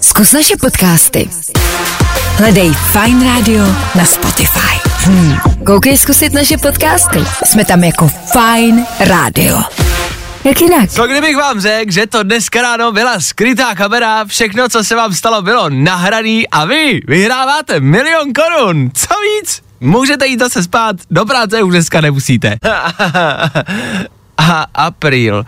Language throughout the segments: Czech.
Zkus naše podcasty. Hledej Fine Radio na Spotify. Hmm. Koukej zkusit naše podcasty. Jsme tam jako Fine Radio. Jak jinak? Co kdybych vám řekl, že to dneska ráno byla skrytá kamera, všechno, co se vám stalo, bylo nahraný a vy vyhráváte milion korun. Co víc? Můžete jít zase spát, do práce už dneska nemusíte. a apríl.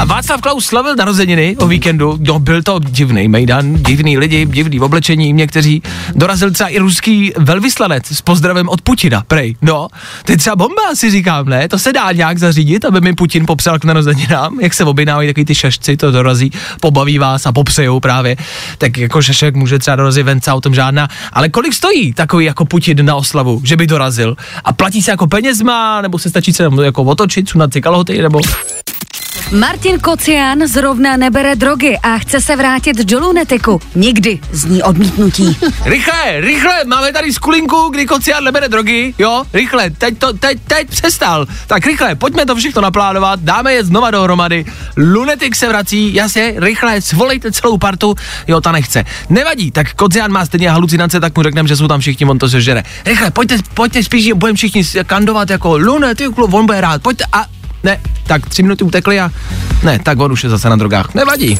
A Václav Klaus slavil narozeniny o víkendu, no byl to divný mejdan, divný lidi, divný oblečení, někteří dorazil třeba i ruský velvyslanec s pozdravem od Putina, prej, no, to je třeba bomba, si říkám, ne, to se dá nějak zařídit, aby mi Putin popsal k narozeninám, jak se objednávají takový ty šašci, to dorazí, pobaví vás a popřejou právě, tak jako šašek může třeba dorazit vence, o tom žádná, ale kolik stojí takový jako Putin na oslavu, že by dorazil? A platí se jako penězma, nebo se stačí se jako otočit, sunat si kalhoty, nebo Martin Kocián zrovna nebere drogy a chce se vrátit do lunetiku. Nikdy zní odmítnutí. Rychle, rychle, máme tady skulinku, kdy Kocián nebere drogy, jo, rychle, teď to, teď, teď přestal. Tak rychle, pojďme to všechno naplánovat, dáme je znova dohromady. Lunetik se vrací, jasně, rychle, svolejte celou partu, jo, ta nechce. Nevadí, tak Kocián má stejně halucinace, tak mu řekneme, že jsou tam všichni, on to sežere. Rychle, pojďte, pojďte spíš, budeme všichni kandovat jako Lunetik, on bude rád, pojďte a ne, tak tři minuty utekly a ne, tak on už je zase na drogách. Nevadí.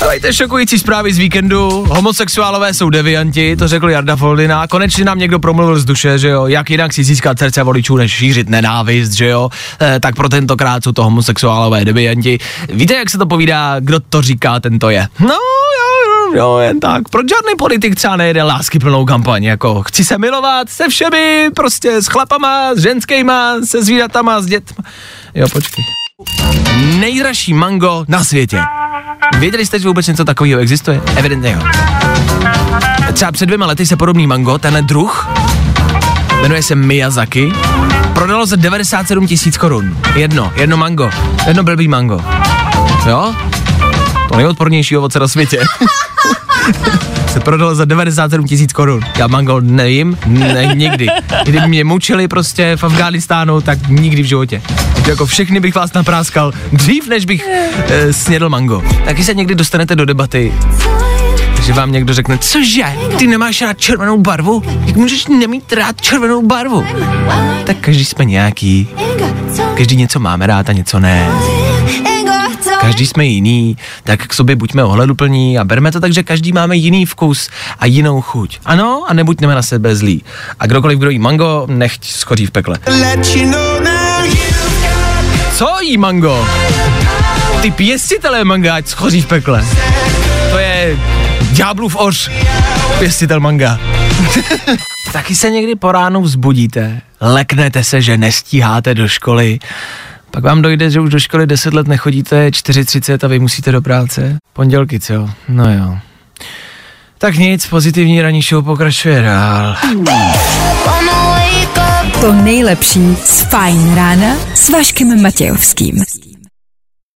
Dajte šokující zprávy z víkendu. Homosexuálové jsou devianti, to řekl Jarda Foldina. Konečně nám někdo promluvil z duše, že jo. Jak jinak si získat srdce voličů, než šířit nenávist, že jo. E, tak pro tentokrát jsou to homosexuálové devianti. Víte, jak se to povídá, kdo to říká, tento je? No, jo, jo, jen tak. Proč žádný politik třeba nejde lásky plnou kampaň, jako chci se milovat se všemi, prostě s chlapama, s ženskýma, se zvířatama, s dětma. Jo, počkej. Nejdražší mango na světě. Věděli jste, že vůbec něco takového existuje? Evidentně jo. Třeba před dvěma lety se podobný mango, tenhle druh, jmenuje se Miyazaki, prodalo za 97 tisíc korun. Jedno, jedno mango, jedno blbý mango. Jo? To nejodpornější ovoce na světě. se prodalo za 97 tisíc korun. Já mango nejím, ne, nikdy. Kdyby mě mučili prostě v Afghánistánu, tak nikdy v životě. To jako všechny bych vás napráskal dřív, než bych e, snědl mango. Taky se někdy dostanete do debaty, že vám někdo řekne, cože, ty nemáš rád červenou barvu? Jak můžeš nemít rád červenou barvu? Tak každý jsme nějaký, každý něco máme rád a něco ne každý jsme jiný, tak k sobě buďme ohleduplní a berme to tak, že každý máme jiný vkus a jinou chuť. Ano, a nebuďme na sebe zlí. A kdokoliv, kdo jí mango, nechť schoří v pekle. Co jí mango? Ty pěstitelé manga, ať schoří v pekle. To je ďáblův oř, pěstitel manga. Taky se někdy po ránu vzbudíte, leknete se, že nestíháte do školy, pak vám dojde, že už do školy 10 let nechodíte, 4.30 a vy musíte do práce. Pondělky, co? No jo. Tak nic, pozitivní ranní show pokračuje dál. To nejlepší z Fajn rána s Vaškem Matějovským.